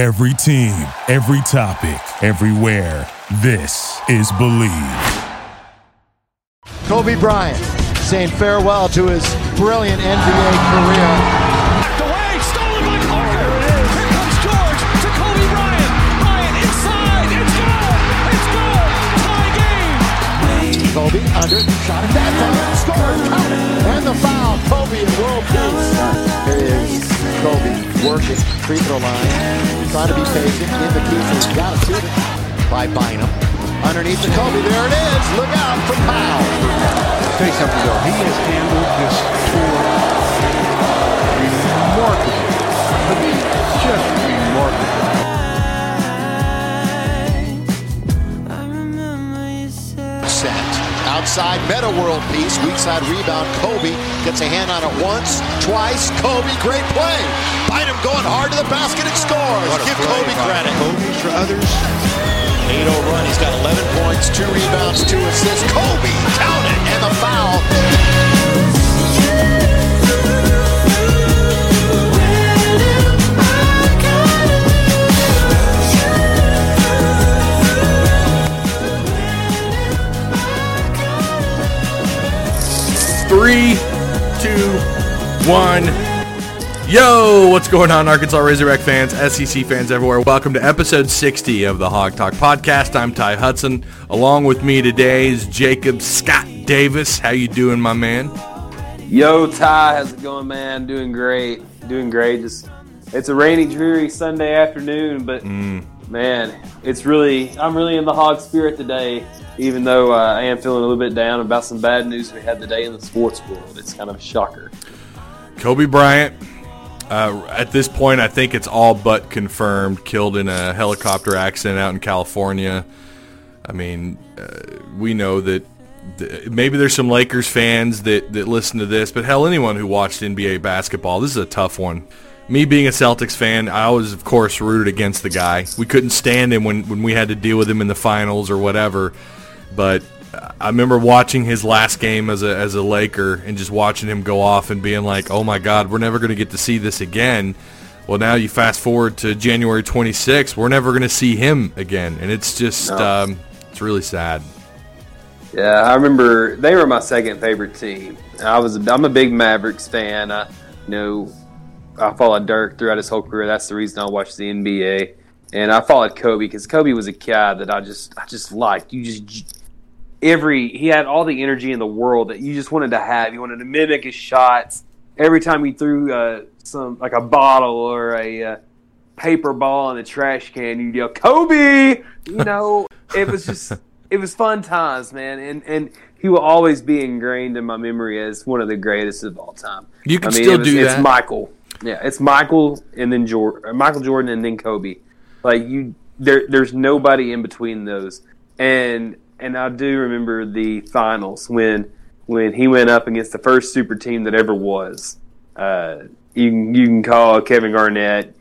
Every team, every topic, everywhere. This is Believe. Kobe Bryant saying farewell to his brilliant NBA career. away, stolen by Carter. Here comes George to Kobe Bryant. Bryant inside. It's good. It's good. Tie game. Kobe under, shot it that time, scores, count it, and the foul. Kobe in world peace. Here is Kobe working free throw line, trying to be patient in the key, so he's got to shoot it by Bynum. Underneath the Kobe, there it is. Look out for Powell. tell you something though, he has handled this tour remarkably. Outside Metta World Peace, weak side rebound. Kobe gets a hand on it once, twice. Kobe, great play. Bynum going hard to the basket and scores. Give Kobe credit. Kobe's for others. 8-0 run. He's got 11 points, two rebounds, two assists. Kobe, count it, and the foul. Three, two, one. Yo, what's going on, Arkansas Razorback fans, SEC fans everywhere? Welcome to episode 60 of the Hawg Talk podcast. I'm Ty Hudson. Along with me today is Jacob Scott Davis. How you doing, my man? Yo, Ty, how's it going, man? Doing great, doing great. Just it's a rainy, dreary Sunday afternoon, but mm. Man, it's really I'm really in the hog spirit today. Even though uh, I am feeling a little bit down about some bad news we had today in the sports world, it's kind of a shocker. Kobe Bryant. Uh, at this point, I think it's all but confirmed. Killed in a helicopter accident out in California. I mean, uh, we know that th- maybe there's some Lakers fans that, that listen to this, but hell, anyone who watched NBA basketball, this is a tough one. Me being a Celtics fan, I was, of course, rooted against the guy. We couldn't stand him when, when we had to deal with him in the finals or whatever. But I remember watching his last game as a as a Laker and just watching him go off and being like, "Oh my God, we're never going to get to see this again." Well, now you fast forward to January 26th, we're never going to see him again, and it's just um, it's really sad. Yeah, I remember they were my second favorite team. I was I'm a big Mavericks fan. I, you know, I followed Dirk throughout his whole career. That's the reason I watched the NBA. And I followed Kobe because Kobe was a guy that I just I just liked. You just every he had all the energy in the world that you just wanted to have. You wanted to mimic his shots. Every time he threw uh, some like a bottle or a uh, paper ball in the trash can, you'd yell Kobe. You know, it was just it was fun times, man. And and he will always be ingrained in my memory as one of the greatest of all time. You can I mean, still it was- do it's that. Michael. Yeah, it's Michael and then Jordan, Michael Jordan and then Kobe. Like you, there, there's nobody in between those. And and I do remember the finals when when he went up against the first super team that ever was. Uh, you you can call Kevin Garnett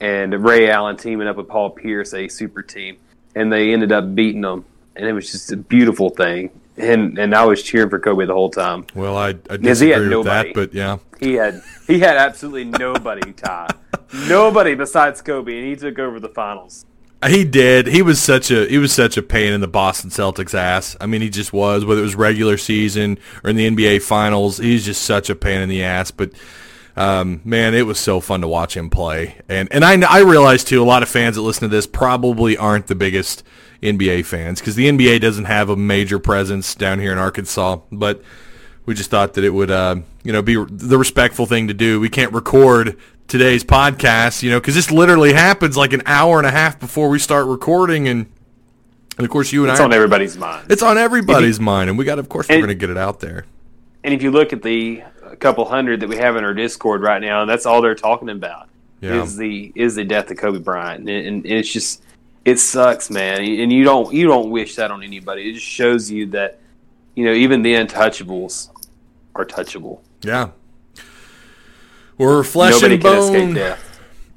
and Ray Allen teaming up with Paul Pierce a super team, and they ended up beating them, and it was just a beautiful thing. And and I was cheering for Kobe the whole time. Well, I, I Because he disagree had with that, but yeah. He had he had absolutely nobody, Ty. nobody besides Kobe, and he took over the finals. He did. He was such a he was such a pain in the Boston Celtics ass. I mean, he just was. Whether it was regular season or in the NBA Finals, he's just such a pain in the ass. But um, man, it was so fun to watch him play. And and I I realize too, a lot of fans that listen to this probably aren't the biggest NBA fans because the NBA doesn't have a major presence down here in Arkansas. But we just thought that it would, uh, you know, be the respectful thing to do. We can't record today's podcast, you know, because this literally happens like an hour and a half before we start recording, and, and of course you and It's I, on everybody's mind. it's on everybody's mind, and we got, of course, we're going to get it out there. And if you look at the couple hundred that we have in our Discord right now, that's all they're talking about Yeah. is the is the death of Kobe Bryant, and, and it's just it sucks, man. And you don't you don't wish that on anybody. It just shows you that you know even the untouchables are touchable. Yeah, we're flesh Nobody and bone.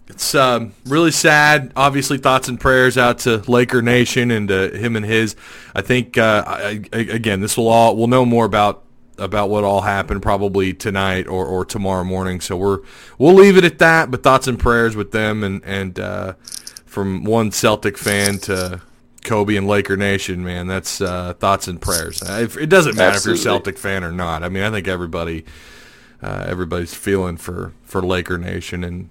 It's um, really sad. Obviously, thoughts and prayers out to Laker Nation and uh, him and his. I think uh, I, I, again, this will all we'll know more about about what all happened probably tonight or, or tomorrow morning. So we're we'll leave it at that. But thoughts and prayers with them and and uh, from one Celtic fan to Kobe and Laker Nation, man, that's uh, thoughts and prayers. Uh, It doesn't matter if you're a Celtic fan or not. I mean, I think everybody, uh, everybody's feeling for for Laker Nation and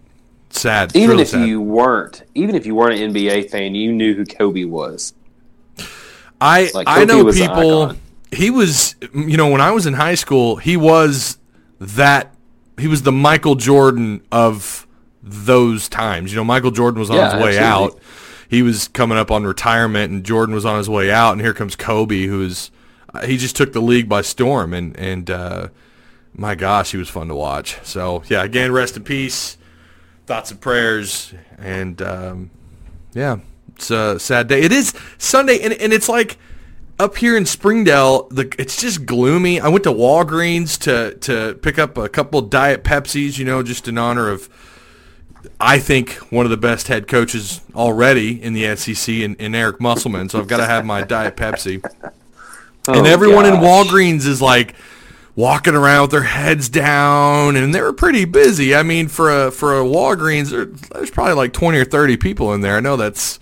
sad. Even really if sad. you weren't, even if you weren't an NBA fan, you knew who Kobe was. I Like, I know people. He was, you know, when I was in high school, he was that. He was the Michael Jordan of those times. You know, Michael Jordan was on Yeah, his way absolutely. out. He was coming up on retirement, and Jordan was on his way out. And here comes Kobe, who's he just took the league by storm. And and uh, my gosh, he was fun to watch. So yeah, again, rest in peace. Thoughts and prayers, and um, yeah, it's a sad day. It is Sunday, and, and it's like up here in Springdale, the it's just gloomy. I went to Walgreens to to pick up a couple Diet Pepsis, you know, just in honor of I think one of the best head coaches already in the SEC, in, in Eric Musselman. So I've got to have my Diet Pepsi. and Oh, everyone in. Walgreens is like walking around with their heads down, and they were pretty busy. I mean, for a for a Walgreens, there, there's probably like twenty or thirty people in there. I know that's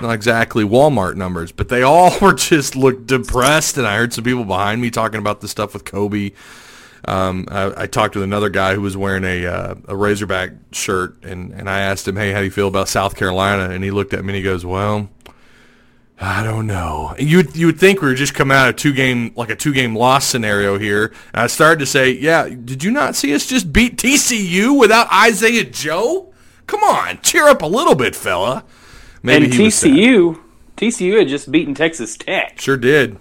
not exactly Walmart numbers, but they all were just looked depressed. And I heard some people behind me talking about the stuff with Kobe. Um, I, I talked with another guy who was wearing a uh, a Razorback shirt, and, and I asked him, "Hey, how do you feel about South Carolina?" And he looked at me and he goes, "Well, I don't know. You you would think we were just coming out of two game like a two game loss scenario here. And I started to say, yeah, did you not see us just beat TCU without Isaiah Joe? Come on, cheer up a little bit, fella. Maybe and he was sad. TCU, TCU had just beaten Texas Tech. sure did.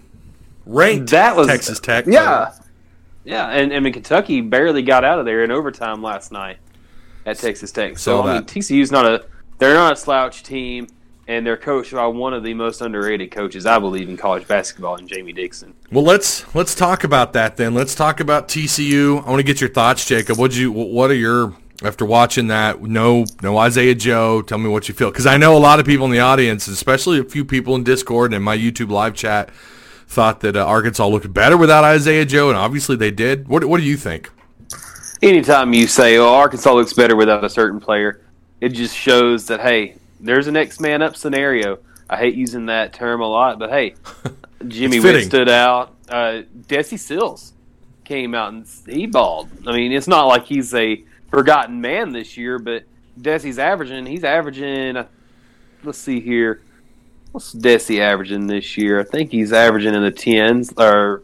Ranked That was Texas Tech. Yeah, yeah, and I mean Kentucky barely got out of there in overtime last night at Texas Tech. So I mean. TCU's not a they're not a slouch team, and they're coached by one of the most underrated coaches I believe in college basketball, in Jamie Dixon. Well, let's let's talk about that then. Let's talk about TCU. I want to get your thoughts, Jacob. What you what are your after watching that? No, no Isaiah Joe. Tell me what you feel because I know a lot of people in the audience, especially a few people in Discord and my YouTube live chat, thought that uh, Arkansas looked better without Isaiah Joe, and obviously they did. What what do you think? Anytime you say, "Oh, Arkansas looks better without a certain player," it just shows that hey, there's an X man up scenario. I hate using that term a lot, but hey, Jimmy Whitt stood out. Uh, Desi Sills came out and he balled. I mean, it's not like he's a forgotten man this year, but Desi's averaging. He's averaging. uh, Let's see here. What's Desi averaging this year? I think he's averaging in the tens or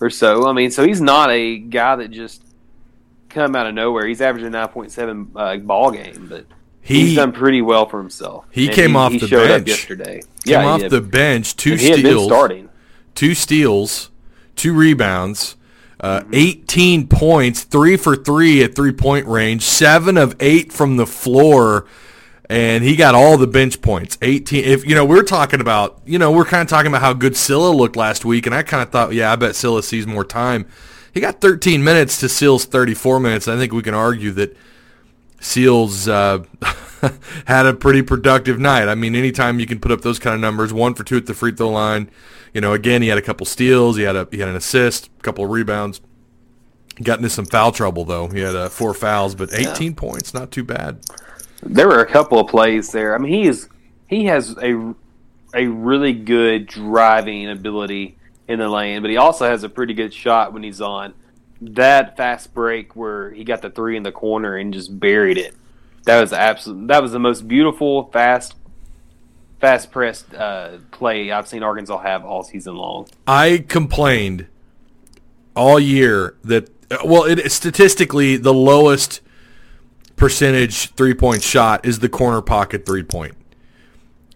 or so. I mean, so he's not a guy that just come out of nowhere. He's averaging nine point seven uh, ball game, but He he's done pretty well for himself. he And came off he the bench. yesterday. came yeah, off he, the bench, two and he had been steals, starting. two steals, two rebounds, uh, Mm-hmm. 18 points, three for three at three point range, seven of eight from the floor, and he got all the bench points. 18. If you know, we're talking about, you know, we're kind of talking about how good Cylla looked last week, and I kind of thought, yeah, I bet Cylla sees more time. He got 13 minutes to Sills 34 minutes. I think we can argue that Sills uh, had a pretty productive night. I mean, anytime you can put up those kind of numbers, one for two at the free throw line. You know, again, he had a couple steals, he had a he had an assist, a couple of rebounds. He got into some foul trouble though. He had uh, four fouls, but 18 points, not too bad. There were a couple of plays there. I mean, he is he has a a really good driving ability in the lane, but he also has a pretty good shot when he's on. That fast break where he got the three in the corner and just buried it. That was absolute. That was the most beautiful fast fast pressed uh, play I've seen Arkansas have all season long. I complained all year that well, it statistically the lowest percentage three point shot is the corner pocket three point.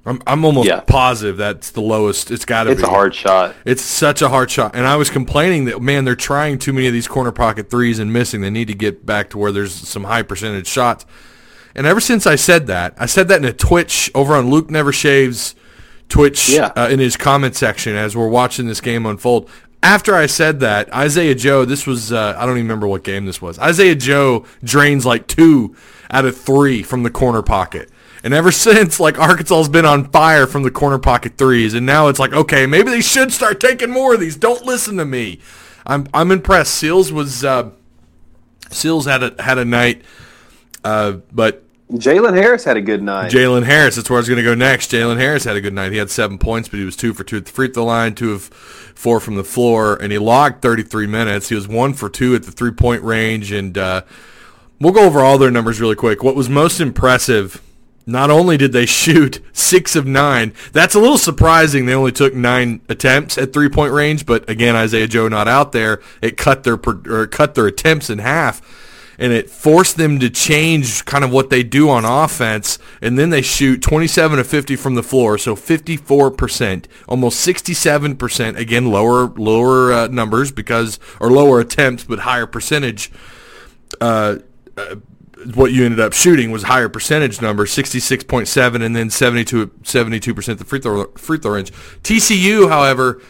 I'm I'm almost Yeah. positive that's the lowest. It's got to be. It's a hard shot. It's such a hard shot, and I was complaining that man, they're trying too many of these corner pocket threes and missing. They need to get back to where there's some high percentage shots. And ever since I said that, I said that in a Twitch over on Luke Never Shaves Twitch Yeah. uh, in his comment section as we're watching this game unfold. After I said that, Isaiah Joe, this was uh, I don't even remember what game this was. Isaiah Joe drains like two out of three from the corner pocket. And ever since, like Arkansas's been on fire from the corner pocket threes, and now it's like, okay, maybe they should start taking more of these. Don't listen to me. I'm I'm impressed. Sills was uh, Sills had a had a night, uh, but Jalen Harris had a good night. Jalen Harris, that's where I was going to go next. Jalen Harris had a good night. He had seven points, but he was two for two at the free throw line, two of four from the floor, and he logged 33 minutes. He was one for two at the three point range, and uh, we'll go over all their numbers really quick. What was most impressive? Not only did they shoot six of nine, that's a little surprising. They only took nine attempts at three point range, but again, Isaiah Joe not out there. It cut their or cut their attempts in half and it forced them to change kind of what they do on offense. And then they shoot 27 to 50 from the floor, so 54%, almost 67%. Again, lower lower uh, numbers because or lower attempts, but higher percentage. Uh, uh, what you ended up shooting was higher percentage number, 66.7 and then 72 72% the free throw free throw range. TCU, however,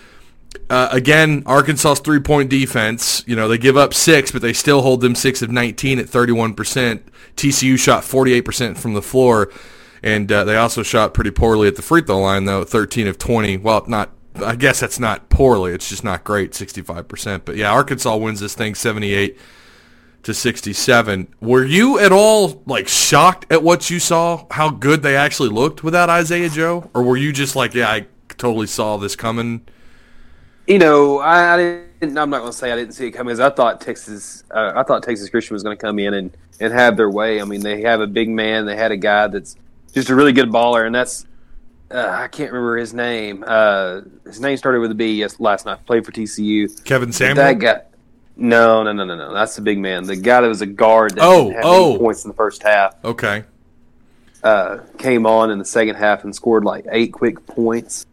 uh, again, Arkansas's three-point defense, you know, they give up six, but they still hold them six of 19 at 31%. TCU shot 48% from the floor, and uh, they also shot pretty poorly at the free throw line, though, 13 of 20. Well, not, I guess that's not poorly. It's just not great, 65%. But yeah, Arkansas wins this thing 78 to 67. Were you at all like shocked at what you saw, how good they actually looked without Isaiah Joe? Or were you just like, yeah, I totally saw this coming? You know, I, I didn't. I'm not going to say I didn't see it coming. As I thought Texas, uh, I thought Texas Christian was going to come in and and have their way. I mean, they have a big man. They had a guy that's just a really good baller, and that's uh, I can't remember his name. Uh, his name started with a B. Yes, last night played for TCU. Kevin Samuel. That guy. No, no, no, no, no. That's the big man. The guy that was a guard that Oh, oh. points in the first half Okay. uh, came on in the second half and scored like eight quick points,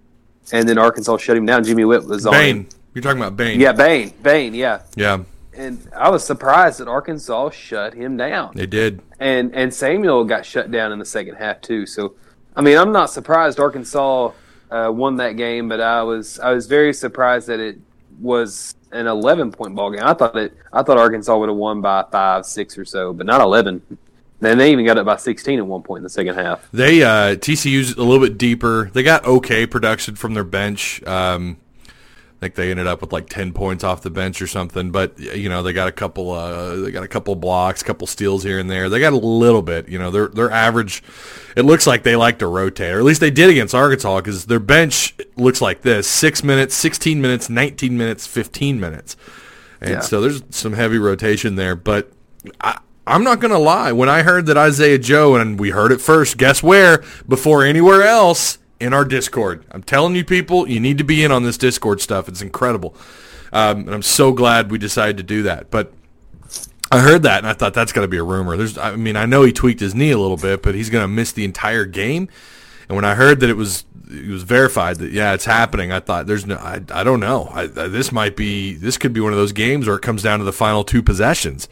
and then Arkansas shut him down. Jimmy Whitt was on. Bane. You're talking about Bane. Yeah, Bane. Bane. Yeah. Yeah, And I was surprised that Arkansas shut him down, they did. and and Samuel got shut down in the second half too. So, I mean, I'm not surprised Arkansas uh, won that game, but I was I was very surprised that it was an 11 point ball game. I thought it I thought Arkansas would have won by five, six or so, but not 11. Then they even got up by 16 at one point in the second half. They uh, TCU's a little bit deeper. They got okay production from their bench. Um, I think they ended up with like ten points off the bench or something. But you know they got a couple. Uh, they got a couple blocks, couple steals here and there. They got a little bit. You know their their average. It looks like they like to rotate, or at least they did against Arkansas because their bench looks like this: six minutes, sixteen minutes, nineteen minutes, fifteen minutes. And Yeah. so there's some heavy rotation there. But I, I'm not going to lie. When I heard that Isaiah Joe, and we heard it first, guess where? Before anywhere else in our Discord. I'm telling you people, you need to be in on this Discord stuff. It's incredible. Um, and I'm so glad we decided to do that. But I heard that, and I thought that's got to be a rumor. There's, I mean, I know he tweaked his knee a little bit, but he's going to miss the entire game. And when I heard that it was it was verified that yeah it's happening, I thought there's no I, I don't know I, I, this might be this could be one of those games where it comes down to the final two possessions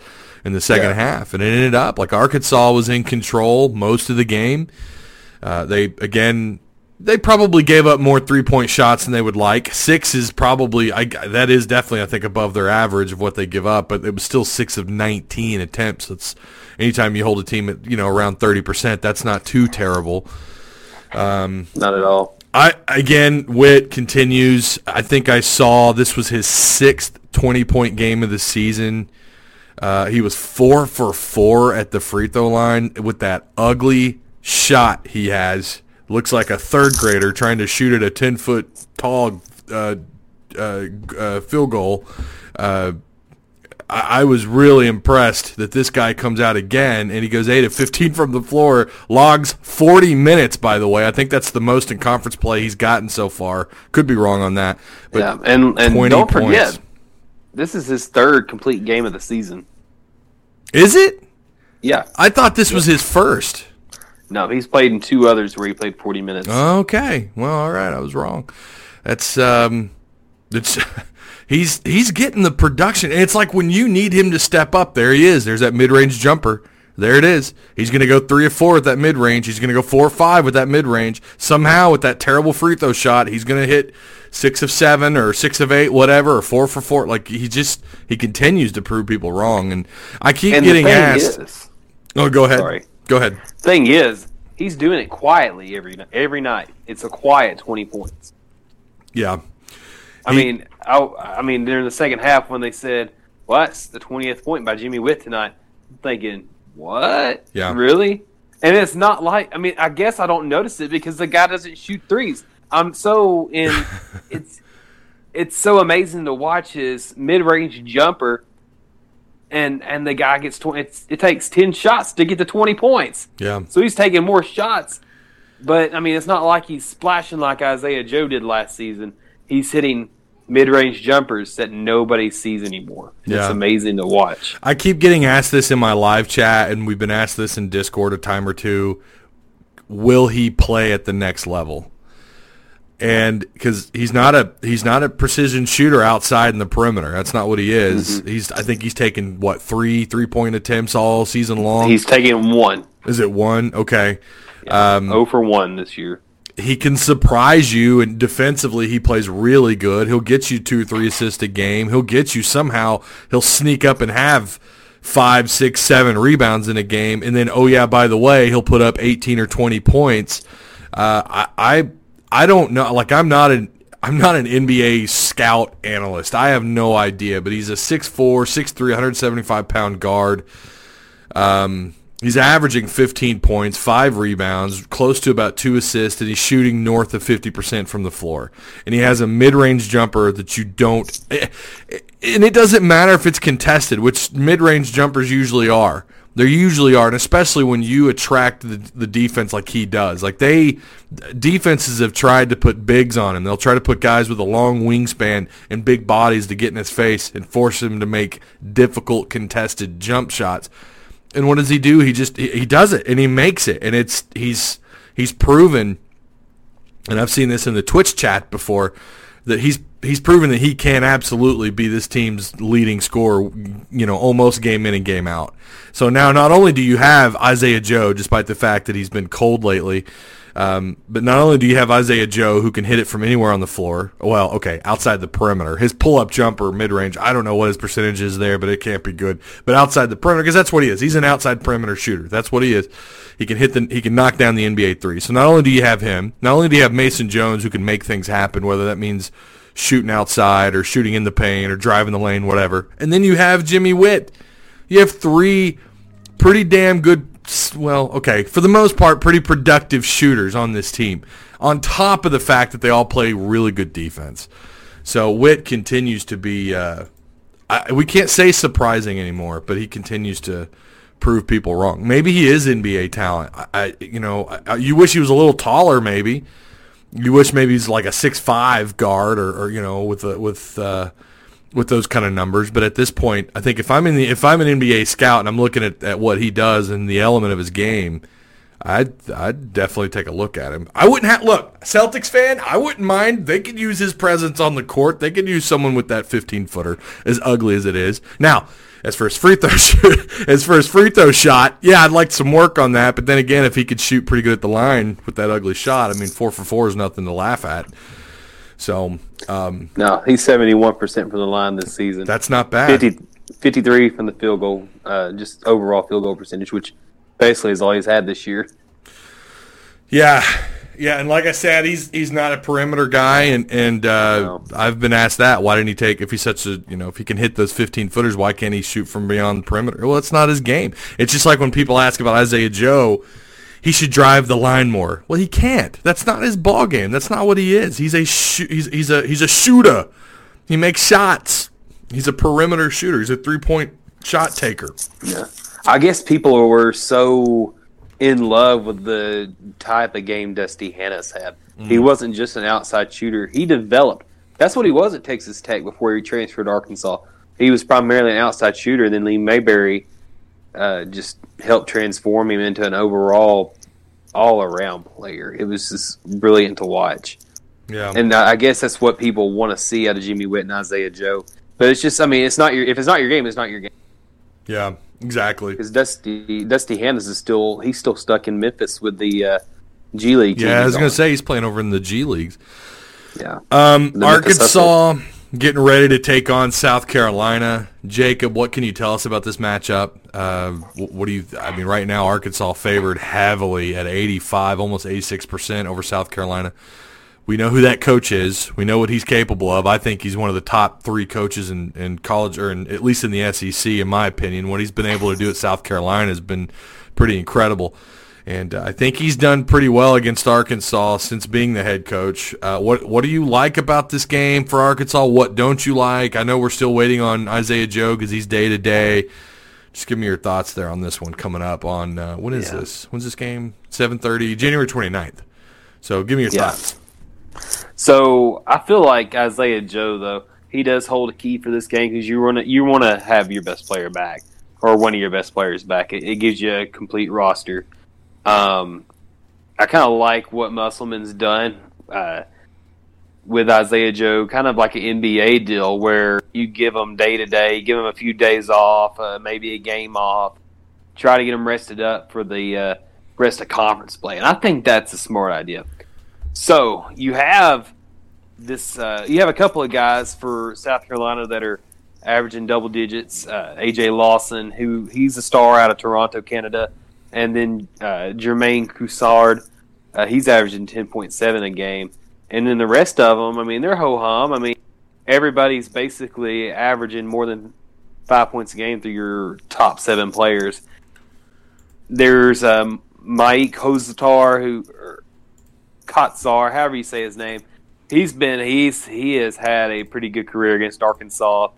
in the second Yeah. half, and it ended up like Arkansas was in control most of the game. Uh, they again they probably gave up more three point shots than they would like. Six is probably I that is definitely I think above their average of what they give up, but it was still six of nineteen attempts. It's anytime you hold a team at you know around thirty percent, that's not too terrible. Not at all. I again, Whitt continues. I think I saw this was his sixth twenty-point game of the season. Uh, he was four for four at the free throw line with that ugly shot he has. Looks like a third grader trying to shoot at a ten-foot tall uh, uh, uh, field goal. Uh, I I was really impressed that this guy comes out again and he goes 8 of 15 from the floor, logs 40 minutes, by the way. I think that's the most in conference play he's gotten so far. Could be wrong on that. But yeah, and and don't forget, points. This is his third complete game of the season. Is it? Yeah, I thought this was his first. no, he's played in two others where he played 40 minutes. Okay. Well, all right. I was wrong. That's um, it's he's he's getting the production. It's like when you need him to step up. There he is. There's that mid-range jumper. There it is. He's going to go three or four with that mid-range. He's going to go four or five with that mid-range. Somehow, with that terrible free throw shot, he's going to hit six of seven or six of eight, whatever, or four for four. Like he just he continues to prove people wrong. And I keep and getting asked. is, oh, go ahead. Sorry. Go ahead. thing is, he's doing it quietly every every night. It's a quiet 20 points. Yeah. I He- mean, I, I mean, during the second half when they said, "Well, the 20th point by Jimmy Whitt tonight," I'm thinking, "What? Yeah. really?" And it's not like I mean, I guess I don't notice it because the guy doesn't shoot threes. I'm so in it's it's so amazing to watch his mid range jumper and and the guy gets twenty it takes ten shots to get to twenty points. Yeah. So he's taking more shots. But I mean it's not like he's splashing like Isaiah Joe did last season. He's hitting mid range jumpers that nobody sees anymore. Yeah. It's amazing to watch. I keep getting asked this in my live chat, and we've been asked this in Discord a time or two. Will he play at the next level? And because he's not a he's not a precision shooter outside in the perimeter. That's not what he is. He's I think he's taken what three three point attempts all season long. He's taking one. is it one? Okay. Um, oh for one this year. he can surprise you and defensively he plays really good. He'll get you two, three assists a game. He'll get you somehow. He'll sneak up and have five, six, seven rebounds in a game, and then oh yeah, by the way, he'll put up eighteen or twenty points. Uh, I, I I don't know. Like I'm not an I'm not an NBA scout analyst. I have no idea, but he's a 6'4", 6'3", 175 pound guard. Um, he's averaging 15 points, five rebounds, close to about two assists, and he's shooting north of 50% from the floor. And he has a mid-range jumper that you don't, eh, eh, and it doesn't matter if it's contested, which mid-range jumpers usually are. They usually are, and especially when you attract the, the defense like he does. Like they, defenses have tried to put bigs on him. They'll try to put guys with a long wingspan and big bodies to get in his face and force him to make difficult contested jump shots. And what does he do? He just he, he does it and he makes it, and it's he's he's proven. And I've seen this in the Twitch chat before that he's he's proven that he can absolutely be this team's leading scorer, you know, almost game in and game out. So now not only do you have Isaiah Joe, despite the fact that he's been cold lately, um, but not only do you have Isaiah Joe who can hit it from anywhere on the floor, well, okay, outside the perimeter, his pull-up jumper mid-range, I don't know what his percentage is there, but it can't be good. But outside the perimeter, because that's what he is. He's an outside perimeter shooter. That's what he is. He can hit the, he can knock down the NBA three. So not only do you have him, not only do you have Mason Jones who can make things happen, whether that means shooting outside or shooting in the paint or driving the lane, whatever. And then you have Jimmy Whitt. You have three pretty damn good, well, okay, for the most part, pretty productive shooters on this team. On top of the fact that they all play really good defense. So Whitt continues to be, uh, I, we can't say surprising anymore, but he continues to prove people wrong. Maybe he is NBA talent. I, I you know, I, you wish he was a little taller, maybe you wish maybe he's like a six five guard or, or you know with a, with uh, with those kind of numbers. But at this point, I think if I'm in the if I'm an NBA scout and I'm looking at, at what he does and the element of his game, I'd I'd definitely take a look at him. I wouldn't have look Celtics fan. I wouldn't mind. They could use his presence on the court. They could use someone with that 15 footer, as ugly as it is. Now, as for his free throw shoot, as for his free throw shot, yeah, I'd like some work on that. But then again, if he could shoot pretty good at the line with that ugly shot, I mean, four for four is nothing to laugh at. So um, No, he's seventy one percent from the line this season. that's not bad. 50, 53 from the field goal, uh, just overall field goal percentage, which basically is all he's had this year. Yeah, yeah, and like I said, he's he's not a perimeter guy, and and uh, No. I've been asked that. Why didn't he take if he's such a you know if he can hit those fifteen footers? Why can't he shoot from beyond the perimeter? Well, it's not his game. It's just like when people ask about Isaiah Joe, he should drive the line more. Well, he can't. That's not his ball game. That's not what he is. He's a shoo- he's he's a he's a shooter. He makes shots. He's a perimeter shooter. He's a three point shot taker. Yeah. I guess people were so in love with the type of game Dusty Hannahs had. He wasn't just an outside shooter. He developed. That's what he was at Texas Tech before he transferred to Arkansas. He was primarily an outside shooter, and then Lee Mayberry uh, just helped transform him into an overall all around player. It was just brilliant to watch. Yeah. And I I guess that's what people want to see out of Jimmy Whitt and Isaiah Joe. But it's just, I mean, it's not your. If it's not your game, it's not your game. yeah. Exactly. Because Dusty Dusty Hannahs is still he's still stuck in Memphis with the uh, G League. Yeah, I was gonna say he's playing over in the G leagues. yeah. Um, Arkansas getting ready to take on South Carolina. Jacob, what can you tell us about this matchup? Uh, what do you? I mean, right now Arkansas favored heavily at 85, almost 86 percent over South Carolina. We know who that coach is. We know what he's capable of. I think he's one of the top three coaches in, in college, or in, at least in the SEC, in my opinion. What he's been able to do at South Carolina has been pretty incredible. and uh, I think he's done pretty well against Arkansas since being the head coach. Uh, what what do you like about this game for Arkansas? What don't you like? I know we're still waiting on Isaiah Joe because he's day to day. Just give me your thoughts there on this one coming up on uh, when is Yeah. this? When's this game? Seven thirty, January 29th. So give me your Yeah. thoughts. So I feel like Isaiah Joe though he does hold a key for this game because you want to you want to have your best player back or one of your best players back. It, it gives you a complete roster. Um, I kind of like what Musselman's done uh, with Isaiah Joe, kind of like an NBA deal where you give him day to day, give him a few days off, uh, maybe a game off, try to get him rested up for the uh, rest of conference play, and I think that's a smart idea. So you have this. Uh, you have a couple of guys for South Carolina that are averaging double digits. Uh, AJ Lawson, who he's a star out of Toronto, Canada, and then uh, Jermaine Couisnard, uh, he's averaging ten point seven a game. And then the rest of them, I mean, they're ho hum. I mean, everybody's basically averaging more than five points a game through your top seven players. There's um, Mike Hozatar, who or Kotsar, however you say his name. He's been he's he has had a pretty good career against Arkansas,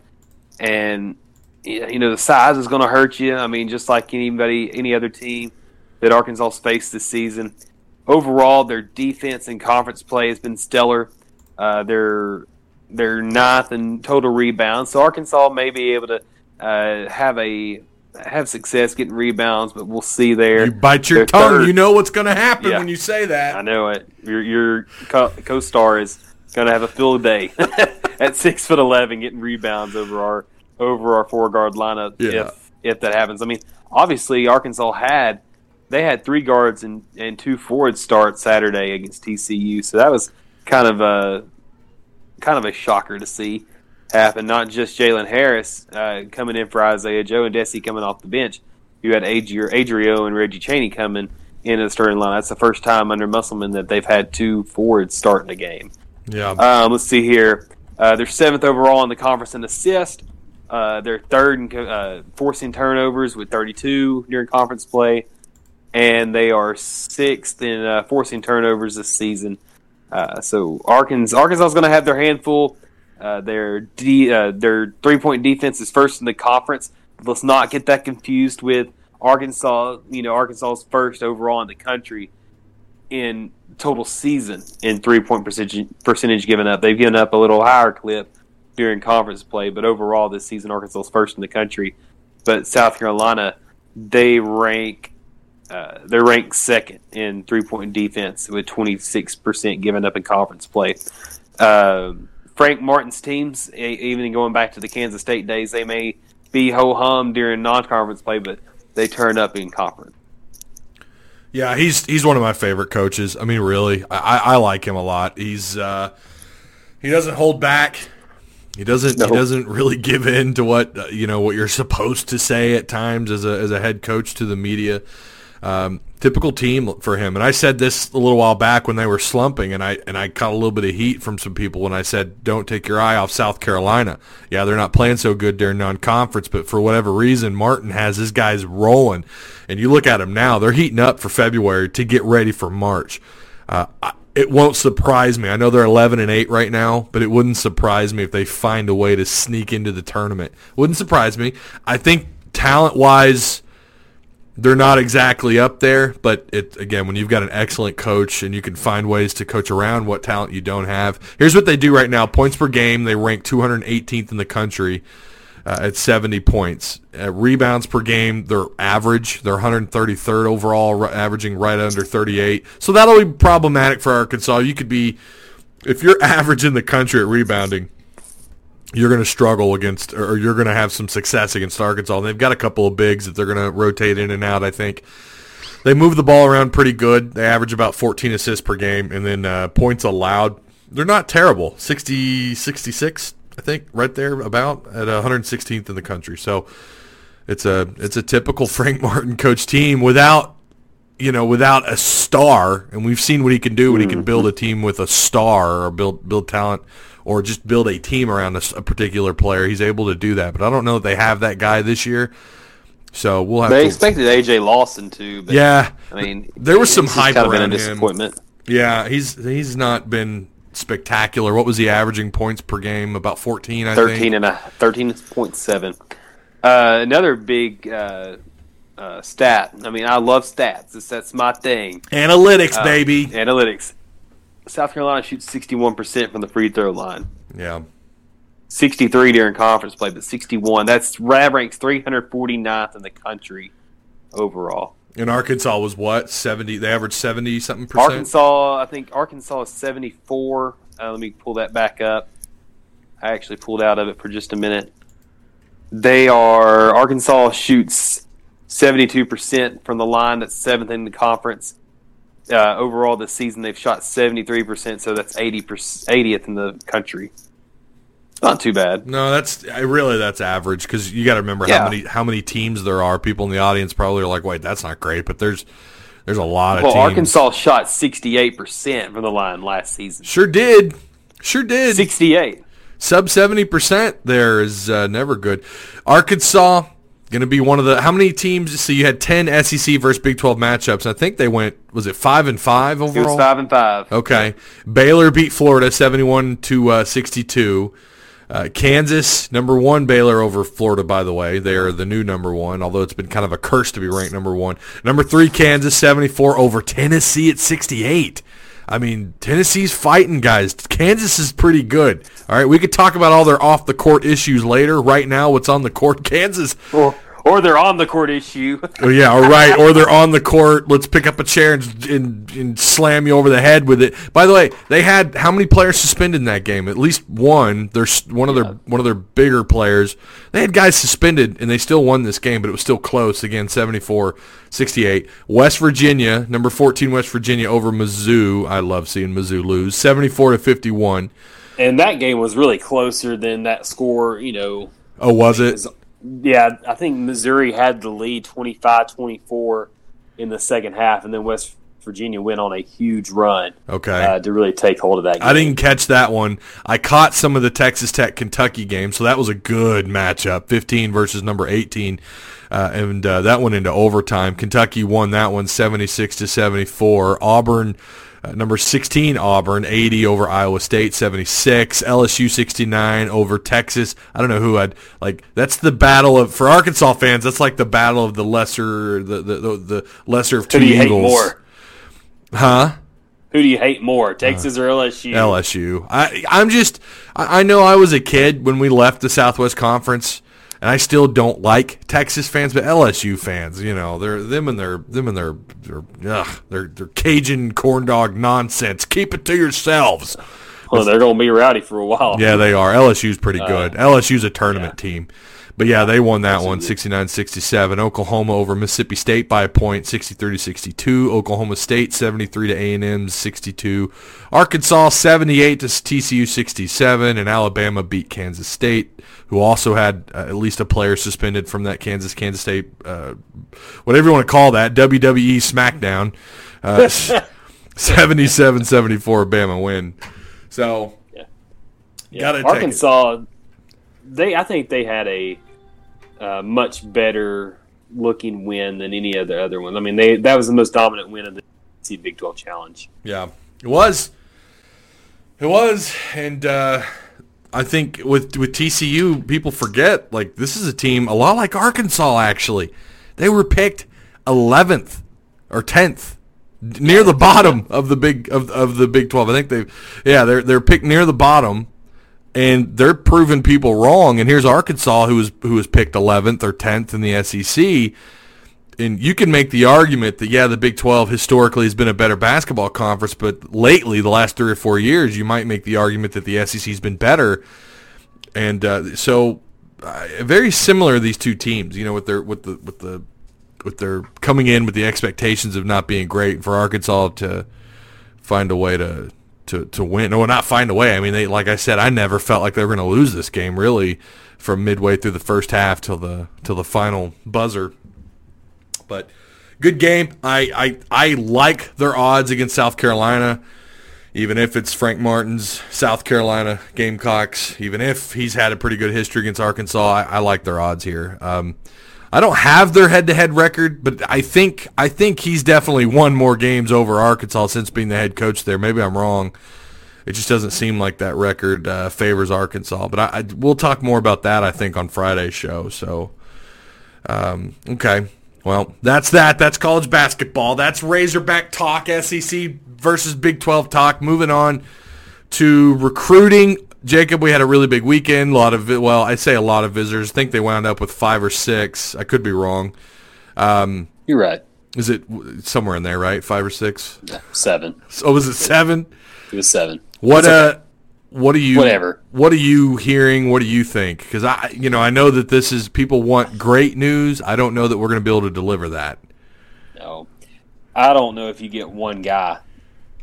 and you know the size is going to hurt you. I mean, just like anybody any other team that Arkansas faced this season. Overall, their defense and conference play has been stellar. Uh, they're they're ninth in total rebounds, so Arkansas may be able to uh, have a have success getting rebounds, but we'll see there. You bite your They're tongue. third. You know what's going to happen Yeah. when you say that. I know it. Your your co- co-star is going to have a field day at six foot eleven, getting rebounds over our over our four guard lineup. Yeah. If if that happens, I mean, obviously Arkansas had they had three guards and and two forwards start Saturday against TCU, so that was kind of a kind of a shocker to see happen. Not just Jalen Harris uh, coming in for Isaiah Joe and Desi coming off the bench. You had Adri- Adrio and Reggie Chaney coming into the starting line. That's the first time under Musselman that they've had two forwards starting a game. Yeah. Um, let's see here. Uh, they're seventh overall in the conference in assist. Uh, they're third in uh, forcing turnovers with 32 during conference play, and they are sixth in uh, forcing turnovers this season. Uh, so Arkansas, Arkansas is going to have their handful. Uh, their uh, their three point defense is first in the conference. Let's not get that confused with Arkansas. You know, Arkansas's first overall in the country in total season in three point percentage percentage given up. They've given up a little higher clip during conference play, but overall this season Arkansas's first in the country. But South Carolina, they rank uh, they're ranked second in three point defense with twenty six percent given up in conference play. Um Frank Martin's teams, even going back to the Kansas State days, they may be ho hum during non conference play, but they turn up in conference. Yeah, he's he's one of my favorite coaches. I mean, really, I, I I like him a lot. He's uh, he doesn't hold back. He doesn't No. he doesn't really give in to what uh, you know what you're supposed to say at times as a as a head coach to the media. Um, typical team for him. And I said this a little while back when they were slumping, and I and I caught a little bit of heat from some people when I said, "Don't take your eye off South Carolina." Yeah, they're not playing so good during non-conference, but for whatever reason, Martin has his guys rolling. And you look at them now; they're heating up for February to get ready for March. Uh, it won't surprise me. I know they're 11 and 8 right now, but it wouldn't surprise me if they find a way to sneak into the tournament. Wouldn't surprise me. I think talent-wise they're not exactly up there, but it again when you've got an excellent coach and you can find ways to coach around what talent you don't have. Here's what they do right now: points per game, they rank 218th in the country uh, at 70 points. Uh, rebounds per game, they're average. They're 133rd overall, r- averaging right under 38. So that'll be problematic for Arkansas. You could be if you're average in the country at rebounding you're going to struggle against, or you're going to have some success against Arkansas. And they've got a couple of bigs that they're going to rotate in and out. I think they move the ball around pretty good. They average about 14 assists per game, and then uh, points allowed. They're not terrible. 60, 66, I think, right there about at 116th in the country. So it's a it's a typical Frank Martin coach team without you know, without a star, and we've seen what he can do when he can build a team with a star or build build talent or just build a team around a particular player. He's able to do that, but I don't know that they have that guy this year. So we'll have They to. expected AJ Lawson to, but yeah, I mean, There was some it's hype kind of been around a him. yeah. He's he's not been spectacular. What was he averaging points per game? About fourteen, I 13 think. and a 13.7. Uh, another big uh, uh, stat. I mean, I love stats. That's, that's my thing. Analytics, Uh, baby. Analytics. South Carolina shoots 61% from the free throw line. Yeah. 63 during conference play, but 61. That's that ranks 349th in the country overall. And Arkansas was what seventy? They averaged seventy something percent. Arkansas, I think Arkansas is 74. Uh, let me pull that back up. I actually pulled out of it for just a minute. They are Arkansas shoots 72% from the line. That's seventh in the conference. Uh, overall, this season they've shot 73%, so that's 80 80th in the country. Not too bad. No, that's I really that's average because you got to remember Yeah. how many how many teams there are. People in the audience probably are like, "Wait, that's not great," but there's there's a lot of Well, teams. Arkansas shot 68% from the line last season. sure did, sure did. 68. Sub seventy percent there is uh, never good. Arkansas going to be one of the how many teams? So you had ten SEC versus Big Twelve matchups. I think they went was it five and five It overall? was 5 and 5. Okay. Baylor beat Florida 71 to uh, 62. Uh, Kansas, number one, Baylor over Florida, by the way. They are the new number one, although it's been kind of a curse to be ranked number one. Number three, Kansas, 74 over Tennessee at 68. I mean, Tennessee's fighting, guys. Kansas is pretty good. All right, we could talk about all their off the court issues later. Right now, what's on the court? Kansas Or, or they're on the court issue. Oh yeah, all right. Or they're on the court. Let's pick up a chair and, and, and slam you over the head with it. By the way, they had how many players suspended in that game? At least one. There's one of their one of their bigger players. They had guys suspended, and they still won this game, but it was still close. Again, 74-68. West Virginia, number 14 West Virginia over Mizzou. I love seeing Mizzou lose. 74 to 51. and that game was really closer than that score, you know. Oh, was it? Yeah, I think Missouri had the lead 25-24 in the second half, and then West Virginia went on a huge run Okay. uh, to really take hold of that game. I didn't catch that one. I caught some of the Texas Tech Kentucky game, so that was a good matchup. 15 versus number 18, uh, and uh, that went into overtime. Kentucky won that one 76 to 74. Auburn, uh, number 16 Auburn, 80 over Iowa State 76. LSU 69 over Texas. I don't know who had like that's the battle of for Arkansas fans. That's like the battle of the lesser the the, the, the lesser of two Who do you hate evils. more? Huh? Who do you hate more, Texas or LSU? LSU. I I'm just I, I know I was a kid when we left the Southwest Conference, and I still don't like Texas fans, but LSU fans, you know, they're them and their them and their their ugh, their, their Cajun corn dog nonsense. Keep it to yourselves. Well, they're going to be rowdy for a while. Yeah, they are. LSU's pretty uh, good. LSU's a tournament team. But yeah, they won that one 69-67. Oklahoma over Mississippi State by a point 63 to 62. Oklahoma State 73 to A&M 62. Arkansas 78 to TCU 67 and Alabama beat Kansas State who also had uh, at least a player suspended from that Kansas Kansas State uh, whatever you want to call that WWE SmackDown. Uh, 77-74 Bama win. So Yeah. Take Arkansas, they I think they had a much better looking win than any of the other ones. I mean, they that was the most dominant win of the Big 12 Challenge. Yeah, it was. It was, and uh, I think with with TCU, people forget like this is a team a lot like Arkansas. Actually, they were picked eleventh or tenth, near the bottom of the big of, of the Big Twelve. I think they, yeah, they're they're picked near the bottom, and they're proving people wrong. And here's Arkansas, who was who was picked eleventh or tenth in the SEC and you can make the argument that yeah, the Big 12 historically has been a better basketball conference, but lately, the last three or four years, you might make the argument that the SEC's been better. And uh, so, uh, very similar these two teams, you know, with their with the with the with their coming in with the expectations of not being great for Arkansas to find a way to to to win. or not find a way. I mean, they like I said, I never felt like they were going to lose this game really from midway through the first half till the till the final buzzer. But good game. I, I I like their odds against South Carolina, even if it's Frank Martin's South Carolina Gamecocks. Even if he's had a pretty good history against Arkansas, I, I like their odds here. Um, I don't have their head-to-head record, but I think I think he's definitely won more games over Arkansas since being the head coach there. Maybe I'm wrong. It just doesn't seem like that record uh, favors Arkansas. But I, I, we'll talk more about that I think on Friday's show. So, um, okay, well that's that. That's college basketball. That's Razorback talk. SEC versus Big 12 talk. Moving on to recruiting. Jacob, we had a really big weekend. A lot of well, I'd say a lot of visitors. I think they wound up with five or six. I could be wrong. Um, You're right. is it somewhere in there, right? Five or six? Seven. So was it seven? It was seven. What uh, what are you? Whatever. What are you hearing? What do you think? Because I, you know, I know that this is people want great news. I don't know that we're going to be able to deliver that. No, I don't know if you get one guy.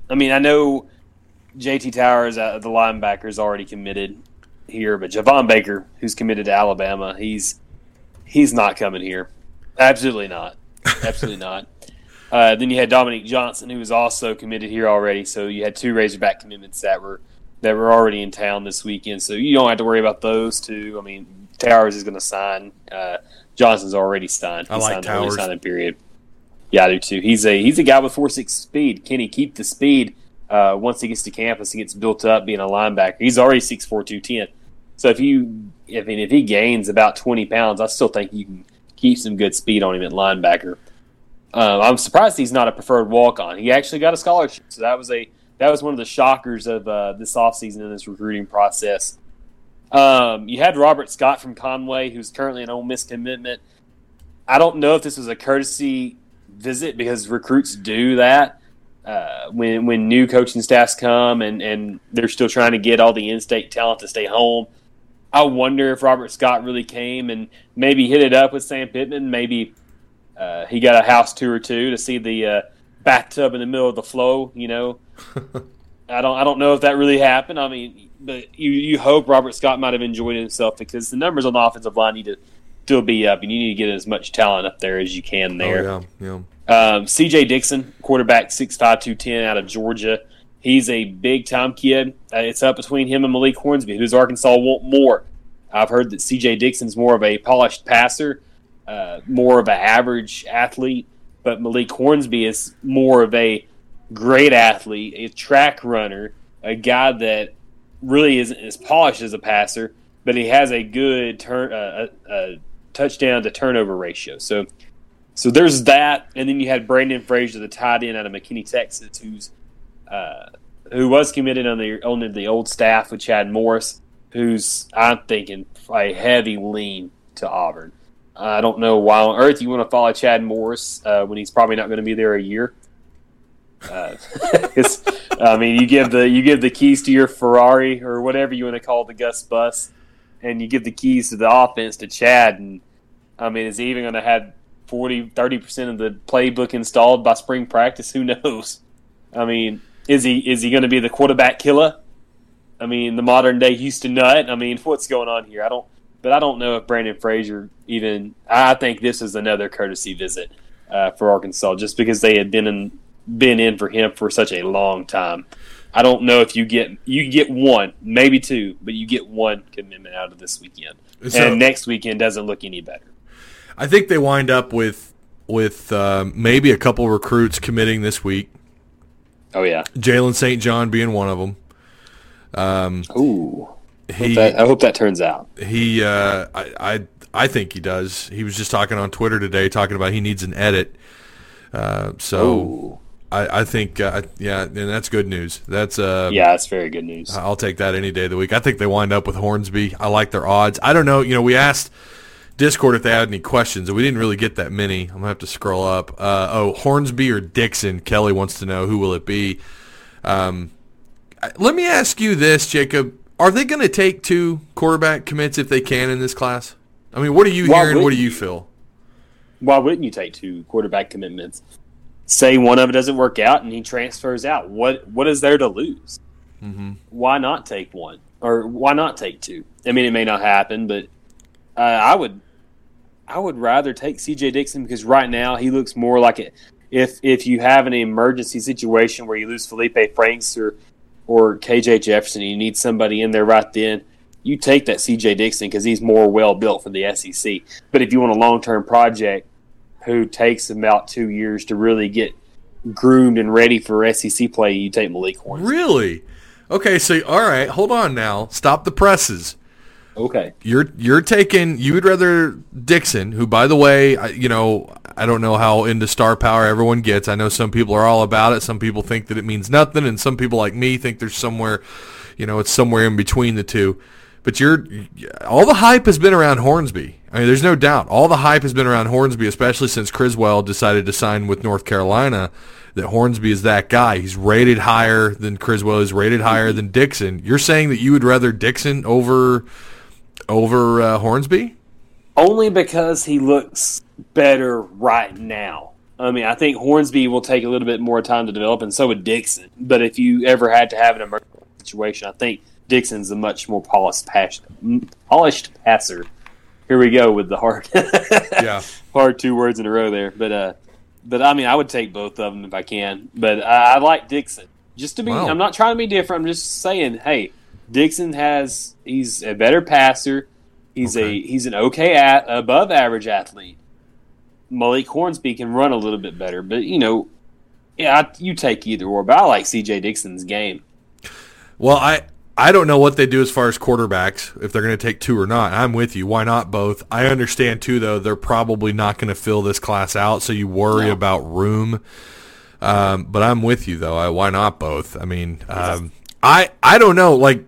I mean, I know JT Towers, uh, the linebacker, is already committed here, but Javon Baker, who's committed to Alabama, he's he's not coming here. Absolutely not. Absolutely not. Uh, then you had Dominique Johnson, who was also committed here already. So you had two Razorback commitments that were that were already in town this weekend. So you don't have to worry about those two. I mean, Towers is going to sign. Uh, Johnson's already signed. He I like signed Towers. signing period. Yeah, I do too. He's a he's a guy with four six speed. Can he keep the speed uh, once he gets to campus? He gets built up being a linebacker. He's already six four two ten. So if you, I mean, if he gains about twenty pounds, I still think you can keep some good speed on him at linebacker. Um, I'm surprised he's not a preferred walk on. He actually got a scholarship, so that was a that was one of the shockers of uh, this offseason in this recruiting process. Um, you had Robert Scott from Conway, who's currently an Ole Miss commitment. I don't know if this was a courtesy visit because recruits do that uh, when when new coaching staffs come and, and they're still trying to get all the in-state talent to stay home. I wonder if Robert Scott really came and maybe hit it up with Sam Pittman. Maybe uh, he got a house tour or two to see the uh, bathtub in the middle of the flow. You know, I don't I don't know if that really happened. I mean, but you you hope Robert Scott might have enjoyed himself because the numbers on the offensive line need to still be up, and you need to get as much talent up there as you can there. Oh yeah, Um, C.J. Dixon, quarterback, 6'5", 210 out of Georgia. He's a big time kid. Uh, it's up between him and Malik Hornsby. Who's Arkansas want more? I've heard that C.J. Dixon's more of a polished passer, uh, more of an average athlete, but Malik Hornsby is more of a great athlete, a track runner, a guy that really isn't as polished as a passer, but he has a good turn, uh, a, a touchdown to turnover ratio. So so there's that, and then you had Brandon Frazier, the tight end out of McKinney, Texas, who's uh, who was committed on the on the old staff with Chad Morris, who's I'm thinking a heavy lean to Auburn. I don't know why on earth you want to follow Chad Morris uh, when he's probably not going to be there a year. Uh, I mean, you give the you give the keys to your Ferrari or whatever you want to call the Gus bus, and you give the keys to the offense to Chad, and I mean, is he even going to have 40, 30 percent of the playbook installed by spring practice? Who knows? I mean, is he is he going to be the quarterback killer? I mean, the modern day Houston Nutt. I mean, what's going on here? I don't, but I don't know if Brandon Frazier even. I think this is another courtesy visit uh, for Arkansas, just because they had been in been in for him for such a long time. I don't know if you get you get one, maybe two, but you get one commitment out of this weekend, So- and next weekend doesn't look any better. I think they wind up with with uh, maybe a couple recruits committing this week. Oh yeah. Jalen St. John being one of them. Ooh. He That, I hope that turns out. he uh, I, I I think he does. He was just talking on Twitter today, talking about he needs an edit. Uh, so. I, I think uh, yeah, and that's good news. That's uh, Yeah, that's very good news. I'll take that any day of the week. I think they wind up with Hornsby. I like their odds. I don't know. You know, we asked Discord if they had any questions, we didn't really get that many. I'm gonna have to scroll up. Uh, oh, Hornsby or Dixon? Kelly wants to know who will it be. Um, let me ask you this, Jacob: Are they going to take two quarterback commits if they can in this class? I mean, what are you Why hearing? What do you feel? Why wouldn't you take two quarterback commitments? Say one of it doesn't work out and he transfers out. What what is there to lose? Mm-hmm. Why not take one or why not take two? I mean, it may not happen, but uh, I would I would rather take C.J. Dixon because right now he looks more like it. If if you have an emergency situation where you lose Felipe Franks or or KJ Jefferson, and you need somebody in there right then. you take that C.J. Dixon because he's more well built for the SEC. But if you want a long term project, who takes about two years to really get groomed and ready for SEC play, you take Malik Hornsby. Really? Okay, so all right, hold on now. Stop the presses. Okay. You're you're taking you would rather Dixon, who by the way, I, you know, I don't know how into star power everyone gets. I know some people are all about it. Some people think that it means nothing, and some people like me think there's somewhere, you know, it's somewhere in between the two. But you're all the hype has been around Hornsby. I mean, there's no doubt. All the hype has been around Hornsby, especially since Criswell decided to sign with North Carolina. That Hornsby is that guy. He's rated higher than Criswell. He's rated higher than Dixon. You're saying that you would rather Dixon over over uh, Hornsby? Only because he looks better right now. I mean, I think Hornsby will take a little bit more time to develop, and so would Dixon. But if you ever had to have an emergency situation, I think Dixon's a much more polished, pass- polished passer. Here we go with the hard, Yeah. hard two words in a row there. But uh, but I mean, I would take both of them if I can. But I, I like Dixon. Just to be, Wow. I'm not trying to be different. I'm just saying, hey, Dixon has he's a better passer. He's Okay. a he's an okay at above average athlete. Malik Hornsby can run a little bit better, but you know, yeah, I, you take either or. But I like C.J. Dixon's game. Well, I I don't know what they do as far as quarterbacks if they're going to take two or not. I'm with you. Why not both? I understand too, though. They're probably not going to fill this class out, so you worry No. about room. Um, but I'm with you though. I, why not both? I mean, um, I I don't know. Like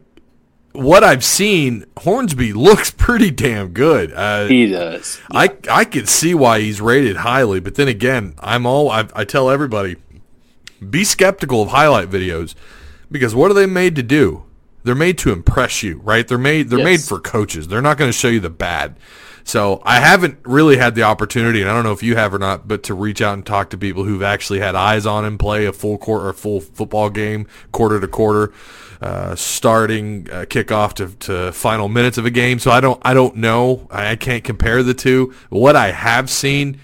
what I've seen, Hornsby looks pretty damn good. Uh, He does. I I could see why he's rated highly, but then again, I'm all I, I tell everybody, be skeptical of highlight videos because what are they made to do? They're made to impress you, right? They're made they're made for coaches. They're not going to show you the bad. So I haven't really had the opportunity, and I don't know if you have or not, but to reach out and talk to people who've actually had eyes on him play a full court or full football game, quarter to quarter, uh, starting uh, kickoff to, to final minutes of a game. So I don't I don't know. I, I can't compare the two. What I have seen,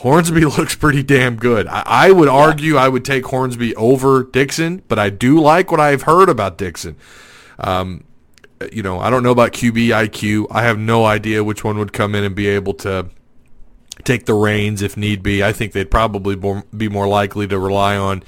Hornsby looks pretty damn good. I, I would argue I would take Hornsby over Dixon, but I do like what I've heard about Dixon. Um, you know, I don't know about QB IQ. I have no idea which one would come in and be able to take the reins if need be. I think they'd probably be more likely to rely on,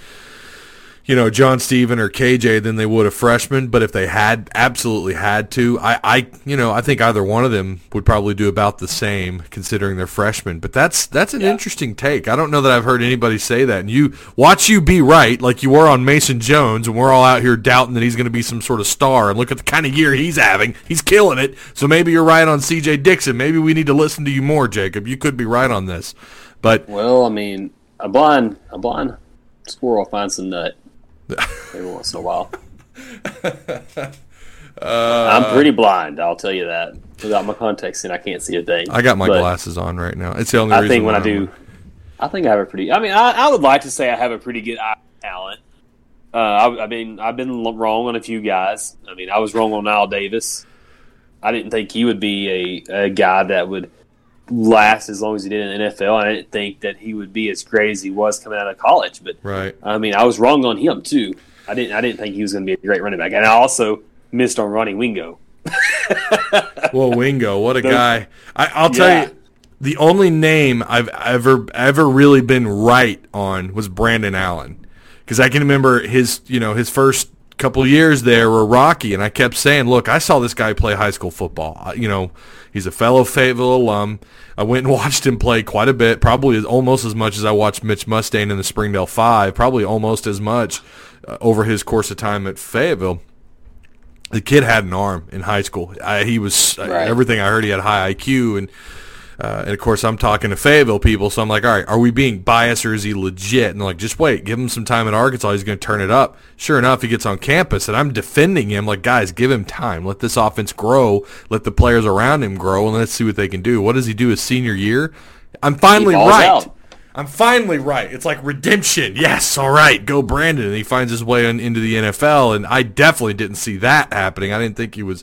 you know, John Steven or KJ than they would a freshman. But if they had absolutely had to, I, I, you know, I think either one of them would probably do about the same considering they're freshmen. But that's that's an interesting take. I don't know that I've heard anybody say that. And you watch you be right, like you were on Mason Jones, and we're all out here doubting that he's going to be some sort of star. And look at the kind of year he's having; he's killing it. So maybe you're right on C.J. Dixon. Maybe we need to listen to you more, Jacob. You could be right on this, but Well, I mean, a blind a blind squirrel finds a nut every once in a while. I'm pretty blind. I'll tell you that. Without my contacts in, I can't see a thing. I got my But glasses on right now. It's the only I reason. think when I do, I'm- think I have a pretty. I mean, I, I would like to say I have a pretty good eye talent. Uh, I, I mean, I've been wrong on a few guys. I mean, I was wrong on Al Davis. I didn't think he would be a, a guy that would last as long as he did in the NFL. I didn't think that he would be as great as he was coming out of college. But right. I mean, I was wrong on him too. I didn't. I didn't think he was going to be a great running back, and I also missed on Ronnie Wingo. Well, Wingo, what a guy! I, I'll tell Yeah. you, the only name I've ever ever really been right on was Brandon Allen, because I can remember his you know his first couple years there were rocky, and I kept saying, look, I saw this guy play high school football. You know, he's a fellow Fayetteville alum. I went and watched him play quite a bit, probably almost as much as I watched Mitch Mustain in the Springdale Five, probably almost as much uh, over his course of time at Fayetteville the kid had an arm in high school. I, he was uh, Right. everything I heard. He had high IQ, and uh, and of course I'm talking to Fayetteville people, so I'm like, all right, are we being biased or is he legit? And they're like, just wait, give him some time in Arkansas. He's going to turn it up. Sure enough, he gets on campus, and I'm defending him like, guys, give him time. Let this offense grow. Let the players around him grow, and let's see what they can do. What does he do his senior year? I'm finally right. out. I'm finally right. It's like redemption. Yes, all right, go Brandon. And he finds his way in, into the NFL, and I definitely didn't see that happening. I didn't think he was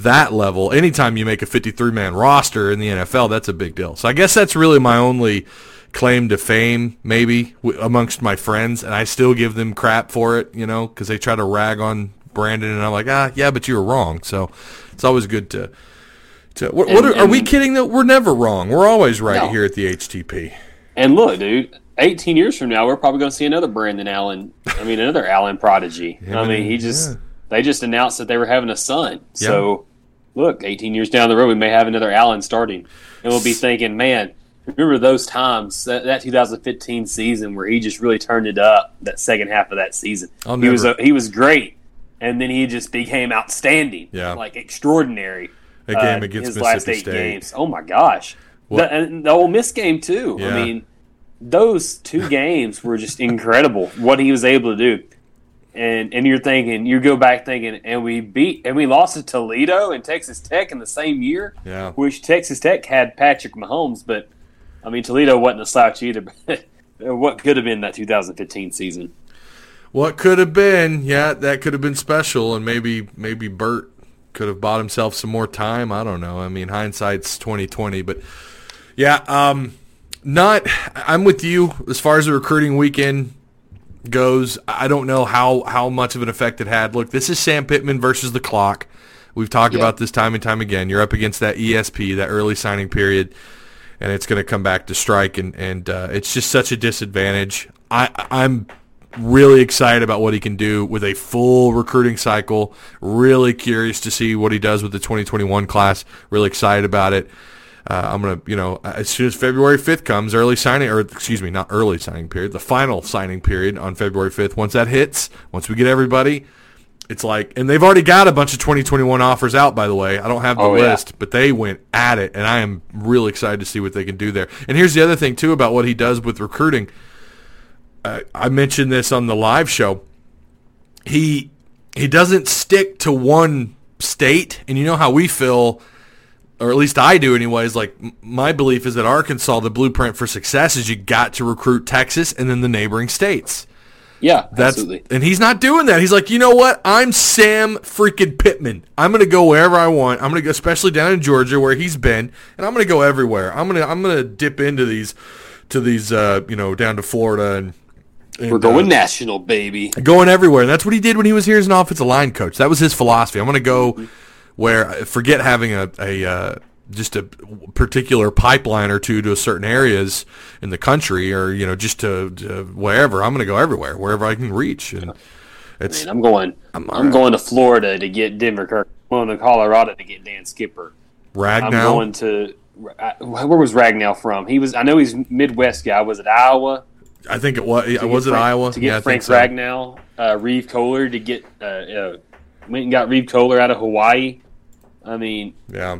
that level. Anytime you make a 53 man roster in the NFL, that's a big deal. So I guess that's really my only claim to fame, maybe w- amongst my friends, and I still give them crap for it, you know, because they try to rag on Brandon, and I'm like, ah, yeah, but you were wrong. So it's always good to. to what, what And- are, are we kidding? That we're never wrong. We're always right No. here at the HTP. And look, dude, 18 years from now, we're probably going to see another Brandon Allen. I mean, another Allen prodigy. I mean, he just yeah. They just announced that they were having a son. So, look, 18 years down the road, we may have another Allen starting, and we'll be thinking, man, remember those times that, that 2015 season where he just really turned it up that second half of that season. I'll he was a, he was great, and then he just became outstanding. Yeah. like extraordinary. Uh, game against his Mississippi last eight State. games. Oh my gosh, What- the, and the Ole Miss game too. Yeah. I mean, those two games were just incredible. What he was able to do, and and you're thinking, you go back thinking, and we beat and we lost to Toledo and Texas Tech in the same year. Yeah. which Texas Tech had Patrick Mahomes, but I mean Toledo wasn't a slouch either. But what could have been that 2015 season? What could have been? Yeah, that could have been special, and maybe maybe Burt could have bought himself some more time. I don't know. I mean, hindsight's twenty twenty, but yeah, um, not. I'm with you as far as the recruiting weekend goes. I don't know how how much of an effect it had. Look, this is Sam Pittman versus the clock. We've talked Yeah. about this time and time again. You're up against that ESP, that early signing period, and it's going to come back to strike, and and uh, it's just such a disadvantage. I I'm really excited about what he can do with a full recruiting cycle. Really curious to see what he does with the 2021 class. Really excited about it. Uh, I'm gonna, you know, as soon as February 5th comes, early signing, or excuse me, not early signing period, the final signing period on February 5th. Once that hits, once we get everybody, it's like, and they've already got a bunch of 2021 offers out. By the way, I don't have the Oh, yeah. list, but they went at it, and I am really excited to see what they can do there. And here's the other thing too about what he does with recruiting. Uh, I mentioned this on the live show. He he doesn't stick to one state, and you know how we feel or at least I do anyways, like my belief is that Arkansas, the blueprint for success is you got to recruit Texas and then the neighboring states. Yeah, That's absolutely. and he's not doing that. He's like, you know what? I'm Sam freaking Pittman. I'm gonna go wherever I want. I'm gonna go, especially down in Georgia where he's been, and I'm gonna go everywhere. I'm gonna I'm gonna dip into these to these uh, you know down to Florida and. and, We're going uh, national, baby. going everywhere. And that's what he did when he was here as an offensive line coach. That was his philosophy. I'm going to go where forget having a, a uh, just a particular pipeline or two to certain areas in the country, or you know, just to, to wherever. I'm going to go everywhere, wherever I can reach. And it's Man, I'm going. I'm, going to Florida to get Denver Kirk. I'm going to Colorado to get Dan Skipper. I'm going to. I- Where was Ragnow from? He was. I know he's Midwest guy. Was it Iowa? I think it was. To Was it Frank- Iowa? To get yeah, Frank think so. Ragnow, uh, Reeve Koehler to get. Uh, uh, went and got Reeve Koehler out of Hawaii. I mean, Yeah,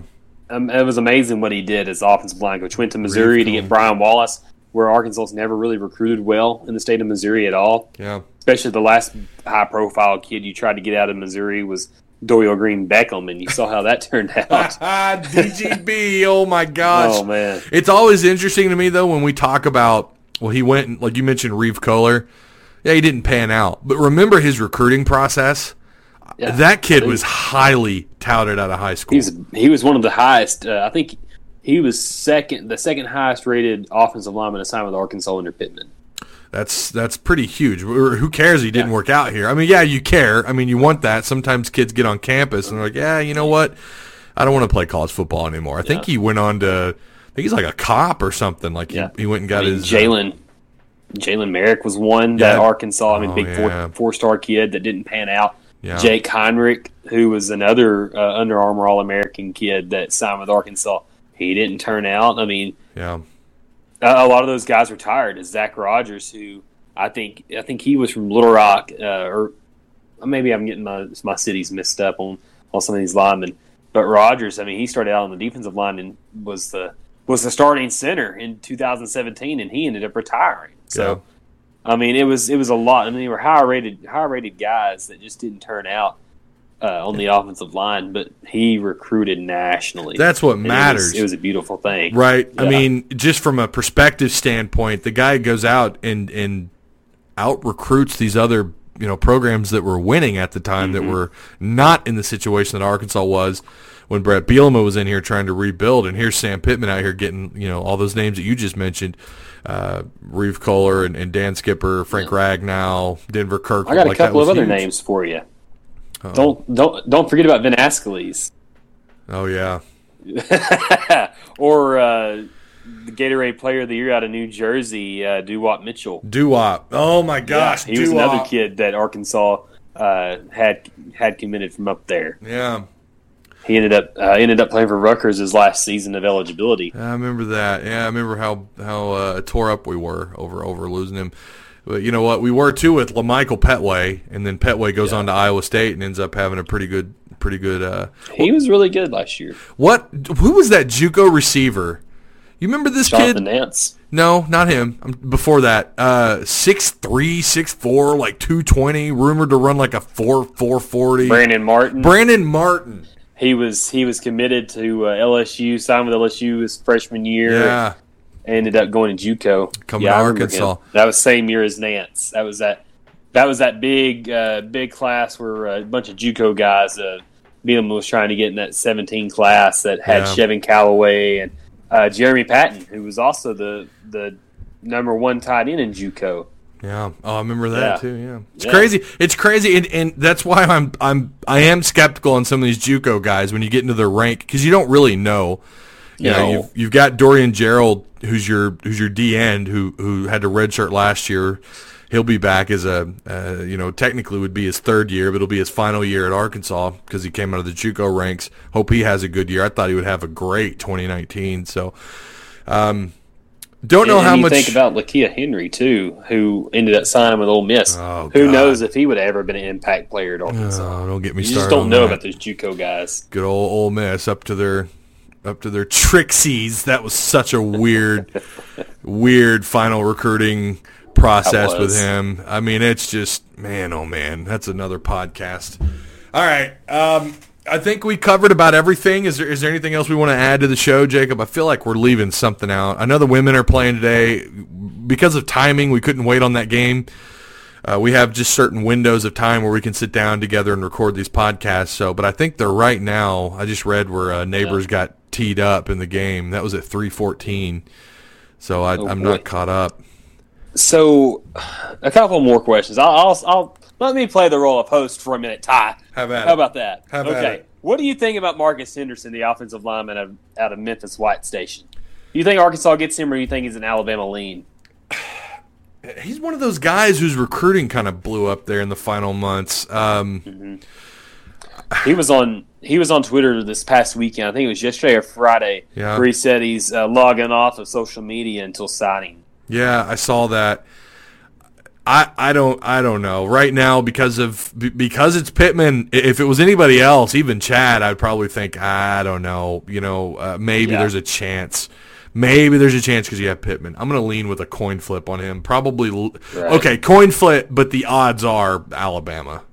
um, it was amazing what he did as offensive line coach. Went to Missouri to get Brian Wallace, where Arkansas's never really recruited well in the state of Missouri at all. yeah. especially the last high profile kid you tried to get out of Missouri was Dorial Green-Beckham, and you saw how that turned out. Ah, DGB. oh my gosh. oh man, It's always interesting to me though when we talk about well he went like you mentioned Reeve Koehler. Yeah, he didn't pan out. But remember his recruiting process? Yeah. that kid was highly touted out of high school. he was he was one of the highest. Uh, I think he was second, the second highest rated offensive lineman assigned with Arkansas under Pittman. That's that's pretty huge. Who cares he didn't work out here? I mean, yeah, you care. I mean, you want that. Sometimes kids get on campus and they're like, "Yeah, you know what? I don't want to play college football anymore." I think he went on to I think he's like a cop or something. Like Yeah. he, he went and got I mean, his uh, Jalen. Jalen Merrick was one that Arkansas. I mean, Oh, big yeah. four four star kid that didn't pan out. Yeah. Jake Heinrich, who was another uh, Under Armour All American kid that signed with Arkansas, he didn't turn out. I mean, yeah. a a lot of those guys retired. Is Zach Rogers, who I think I think he was from Little Rock, uh, or maybe I'm getting my my cities mixed up on on some of these linemen. But Rogers, I mean, he started out on the defensive line and was the was the starting center in 2017, and he ended up retiring. So, I mean, it was it was a lot. I mean, they were high rated high rated guys that just didn't turn out. Uh, on the offensive line, but he recruited nationally. That's what And it was- matters. It was, a beautiful thing, Right. I mean, just from a perspective standpoint, the guy goes out and and out recruits these other you know programs that were winning at the time Mm-hmm. that were not in the situation that Arkansas was when Bret Bielema was in here trying to rebuild, and here's Sam Pittman out here getting you know all those names that you just mentioned, uh, Reeve Koehler and, and Dan Skipper, Frank Ragnow, Denver Kirk. I got a like, that couple of was other huge. names for you. Don't don't don't forget about Vin Askeles Oh yeah. or uh, the Gatorade Player of the Year out of New Jersey, uh, Dewap Mitchell. Doo-wop. Oh my gosh. he was another Doo-wop. kid that Arkansas uh, had had committed from up there. Yeah. He ended up uh, ended up playing for Rutgers his last season of eligibility. I remember that. Yeah, I remember how how uh, tore up we were over over losing him. But you know what? We were too with La'Michael Pettway, and then Petway goes on to Iowa State and ends up having a pretty good pretty good. Uh, He was really good last year. what? Who was that JUCO receiver? You remember this Jonathan kid? Nance. No, not him. Before that, uh, six three, six four, like two twenty, rumored to run like a four four forty. Brandon Martin. Brandon Martin. He was he was committed to uh, LSU, signed with LSU his freshman year. Yeah, ended up going to JUCO. Coming yeah, to Arkansas. him. That was same year as Nance. That was that. That was that big uh, big class where uh, a bunch of JUCO guys. Uh, Bielema was trying to get in that 17 class that had Yeah. Chevin Calloway and uh, Jeremy Patton, who was also the the number one tight end in JUCO. Yeah. Oh, I remember that Yeah. too. Yeah. It's Yeah. crazy. It's crazy, and, and that's why I'm I'm I am skeptical on some of these JUCO guys when you get into their rank because you don't really know. You know, you've, you've got Dorian Gerald, who's your who's your D end, who who had to redshirt last year. He'll be back as a uh, you know technically would be his third year, but it'll be his final year at Arkansas because he came out of the JUCO ranks. Hope he has a good year. I thought he would have a great 2019. So, um, don't know and how you much. think about Lakia Henry too, who ended up signing with Ole Miss. Oh, who God. knows if he would have ever been an impact player at Arkansas? Oh, don't get me you started. just don't on know that. about those JUCO guys. good old Ole Miss up to their up to their trixies. That was such a weird, weird final recruiting process with him. I mean, it's just man, oh man, that's another podcast. All right, um, I think we covered about everything. Is there is there anything else we want to add to the show, Jacob? I feel like we're leaving something out. I know the women are playing today because of timing. We couldn't wait on that game. Uh, we have just certain windows of time where we can sit down together and record these podcasts. So, but I think they're right now. I just read where uh, neighbors got teed up in the game. That was at three fourteen. So I, I'm boy. not caught up. So, a couple more questions. I'll, I'll, I'll let me play the role of host for a minute. Ty, Have at how it. about that? Have at okay. it. What do you think about Marcus Henderson, the offensive lineman out of, out of Memphis White Station? Do you think Arkansas gets him, or do you think he's an Alabama lean? He's one of those guys whose recruiting kind of blew up there in the final months. Um, He was on he was on Twitter this past weekend. I think it was yesterday or Friday, Yeah. where he said he's uh, logging off of social media until signing. Yeah, I saw that. I I don't I don't know right now because of because it's Pittman. If it was anybody else, even Chad, I'd probably think I don't know. You know, uh, maybe Yeah. there's a chance. Maybe there's a chance because you have Pittman. I'm gonna lean with a coin flip on him. Probably Right. okay, coin flip, but the odds are Alabama,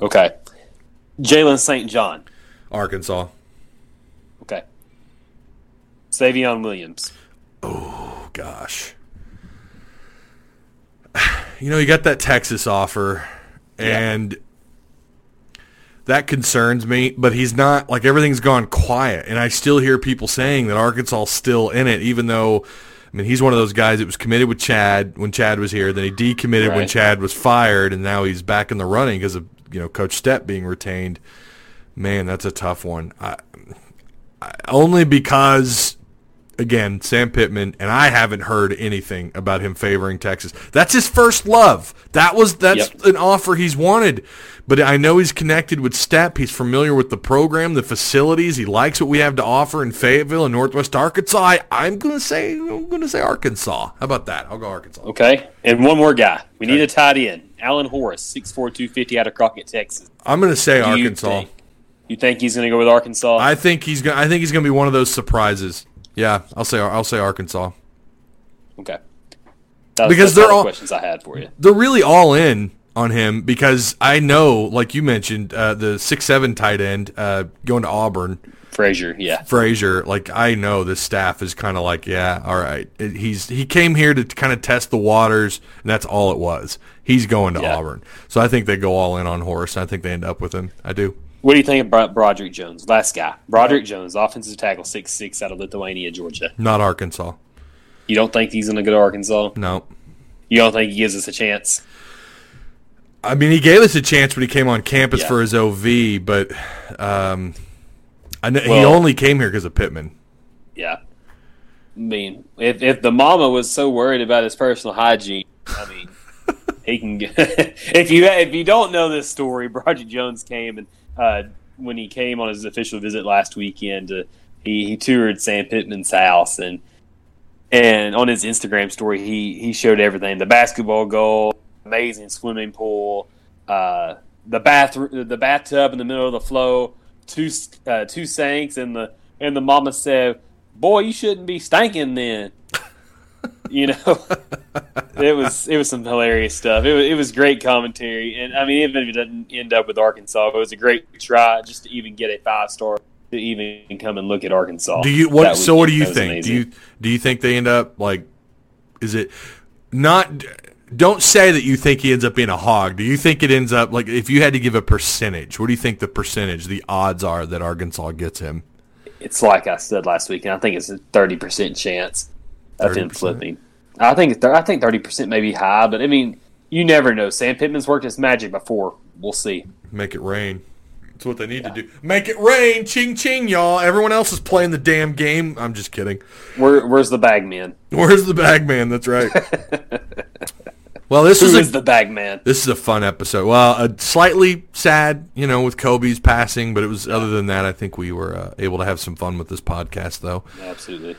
Okay. Jalen St. John. Arkansas. Okay. Savion Williams. Oh gosh. You know, you got that Texas offer and that concerns me, but he's not like everything's gone quiet and I still hear people saying that Arkansas is still in it even though I mean, he's one of those guys that was committed with Chad when Chad was here, then he decommitted when Chad was fired and now he's back in the running because of, you know, coach Stepp being retained. Man, that's a tough one. I, I, only because again, Sam Pittman, and I haven't heard anything about him favoring Texas. That's his first love. That was that's Yep. an offer he's wanted. But I know he's connected with Stepp. He's familiar with the program, the facilities. He likes what we have to offer in Fayetteville and Northwest Arkansas. I, I'm gonna say I'm gonna say Arkansas. How about that? I'll go Arkansas. Okay. And one more guy. We need a tight end. Alan Horace, six four two fifty out of Crockett, Texas. I'm gonna say Do you Arkansas. think- You think he's going to go with Arkansas? I think he's gonna. I think he's gonna be one of those surprises. Yeah, I'll say I'll say Arkansas. okay. That was, Because they're all the questions I had for you. they're really all in on him because I know, like you mentioned, uh, the six seven tight end uh, going to Auburn, Frazier, yeah. Frazier. Like I know this staff is kind of like, yeah, all right. It- he's he came here to kind of test the waters, and that's all it was. He's going to Yeah. Auburn, so I think they go all in on Horace. I think they end up with him. I do. What do you think about Broderick Jones? Last guy. Broderick Jones, offensive tackle, six six out of Lithonia, Georgia. Not Arkansas. You don't think he's going to go to Arkansas? No. You don't think he gives us a chance? I mean, he gave us a chance when he came on campus Yeah. for his OV, but um, I know he only came here because of Pittman. Yeah. I mean, if if the mama was so worried about his personal hygiene, I mean, he can. Get, if you if you don't know this story, Broderick Jones came and uh, when he came on his official visit last weekend, uh, he he toured Sam Pittman's house and and on his Instagram story, he he showed everything: the basketball goal, amazing swimming pool, uh, the bathroom, the bathtub in the middle of the flow, two uh, two sinks, and the and the mama said, "Boy, you shouldn't be stinking then." You know, it was it was some hilarious stuff. It was, it was great commentary, and I mean, even if it doesn't end up with Arkansas, it was a great try just to even get a five star to even come and look at Arkansas. Do you what? was- So what do you think? amazing. Do you do you think they end up like? Is it not? Don't say that you think he ends up being a hog. Do you think it ends up like if you had to give a percentage? What do you think the percentage, the odds are that Arkansas gets him? it's like I said last week, and I think it's a thirty percent chance of him 30%? flipping. I think th- I think thirty percent may be high, but I mean, you never know. Sam Pittman's worked his magic before. We'll see. Make it rain. That's what they need to do. Make it rain, ching ching, y'all. Everyone else is playing the damn game. I'm just kidding. Where, where's the bag man? Where's the bag man? That's right. well, this Who is is a the bag man? This is a fun episode. Well, uh, slightly sad, you know, with Kobe's passing, but it was other than that, I think we were uh, able to have some fun with this podcast, though. Absolutely.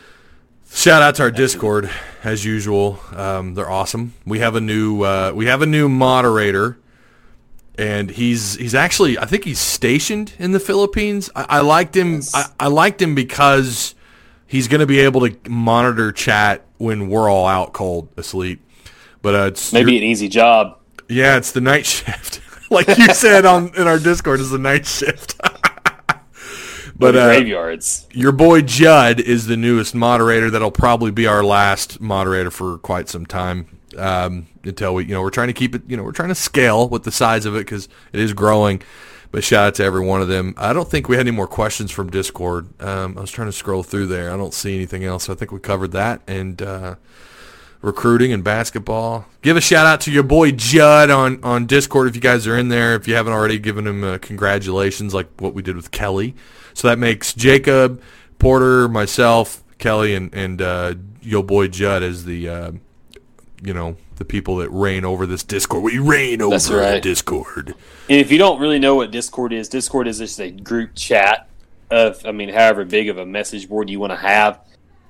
Shout out to our Discord as usual. Um, they're awesome. We have a new uh, we have a new moderator, and he's he's actually I think he's stationed in the Philippines. I, I liked him. I, I liked him because he's going to be able to monitor chat when we're all out cold asleep. But uh, it's Maybe an easy job. yeah, it's the night shift. like you said on in our Discord, it's the night shift. but uh, graveyards. your boy Judd is the newest moderator. That'll probably be our last moderator for quite some time. Um, until we, you know, we're trying to keep it, you know, we're trying to scale with the size of it because it is growing. But shout out to every one of them. I don't think we had any more questions from Discord. Um, I was trying to scroll through there. I don't see anything else. I think we covered that and uh, recruiting and basketball. Give a shout out to your boy Judd on, on Discord if you guys are in there. If you haven't already given him uh, congratulations like what we did with Kelly. So that makes Jacob, Porter, myself, Kelly, and, and uh, your boy Judd as the, uh, you know, the people that reign over this Discord. We reign over That's the right. Discord. And if you don't really know what Discord is, Discord is just a group chat of, I mean, however big of a message board you want to have.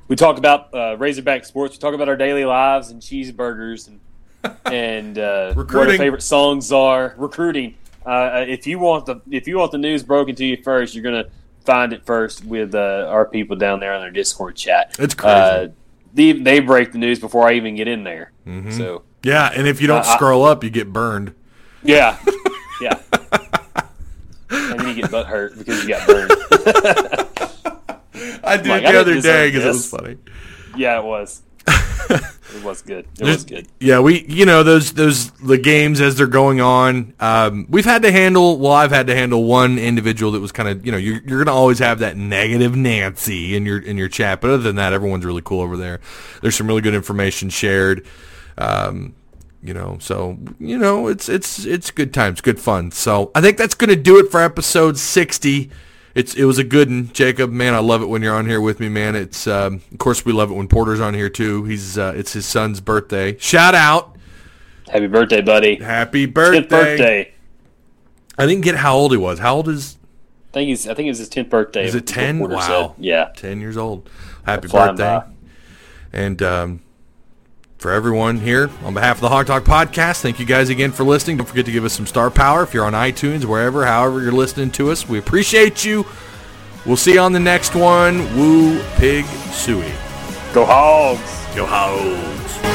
We talk about uh, Razorback sports. We talk about our daily lives and cheeseburgers and and uh, what our favorite songs are. Recruiting. Uh, if you want the if you want the news broken to you first, you're gonna find it first with uh, our people down there on their Discord chat. It's crazy. Uh, they, they break the news before I even get in there. Mm-hmm. So Yeah, and if you don't Uh, I- scroll up, you get burned. yeah, yeah. and then you get butt hurt because you got burned. I did Like, it I the other day because it was funny. Yeah, it was. It was good. It was good. Yeah, we you know those those the games as they're going on. Um, we've had to handle. Well, I've had to handle one individual that was kind of you know you're you're gonna always have that negative Nancy in your in your chat, but other than that, everyone's really cool over there. There's some really good information shared. Um, you know, so you know it's it's it's good times, good fun. So I think that's gonna do it for episode sixty. It's it was a good one, Jacob. Man, I love it when you're on here with me, man. It's um, of course we love it when Porter's on here too. He's uh, it's his son's birthday. Shout out, Happy birthday, buddy. happy birthday! Tenth birthday. I didn't get how old he was. How old is I think he's. I think it was his tenth birthday. is it? Ten? Wow, said. Yeah. ten years old. Happy birthday! by. And um, for everyone here, on behalf of the Hawg Talk Podcast, thank you guys again for listening. Don't forget to give us some star power if you're on iTunes, wherever, however you're listening to us. We appreciate you. We'll see you on the next one. Woo Pig Sooie. Go Hogs. Go Hogs.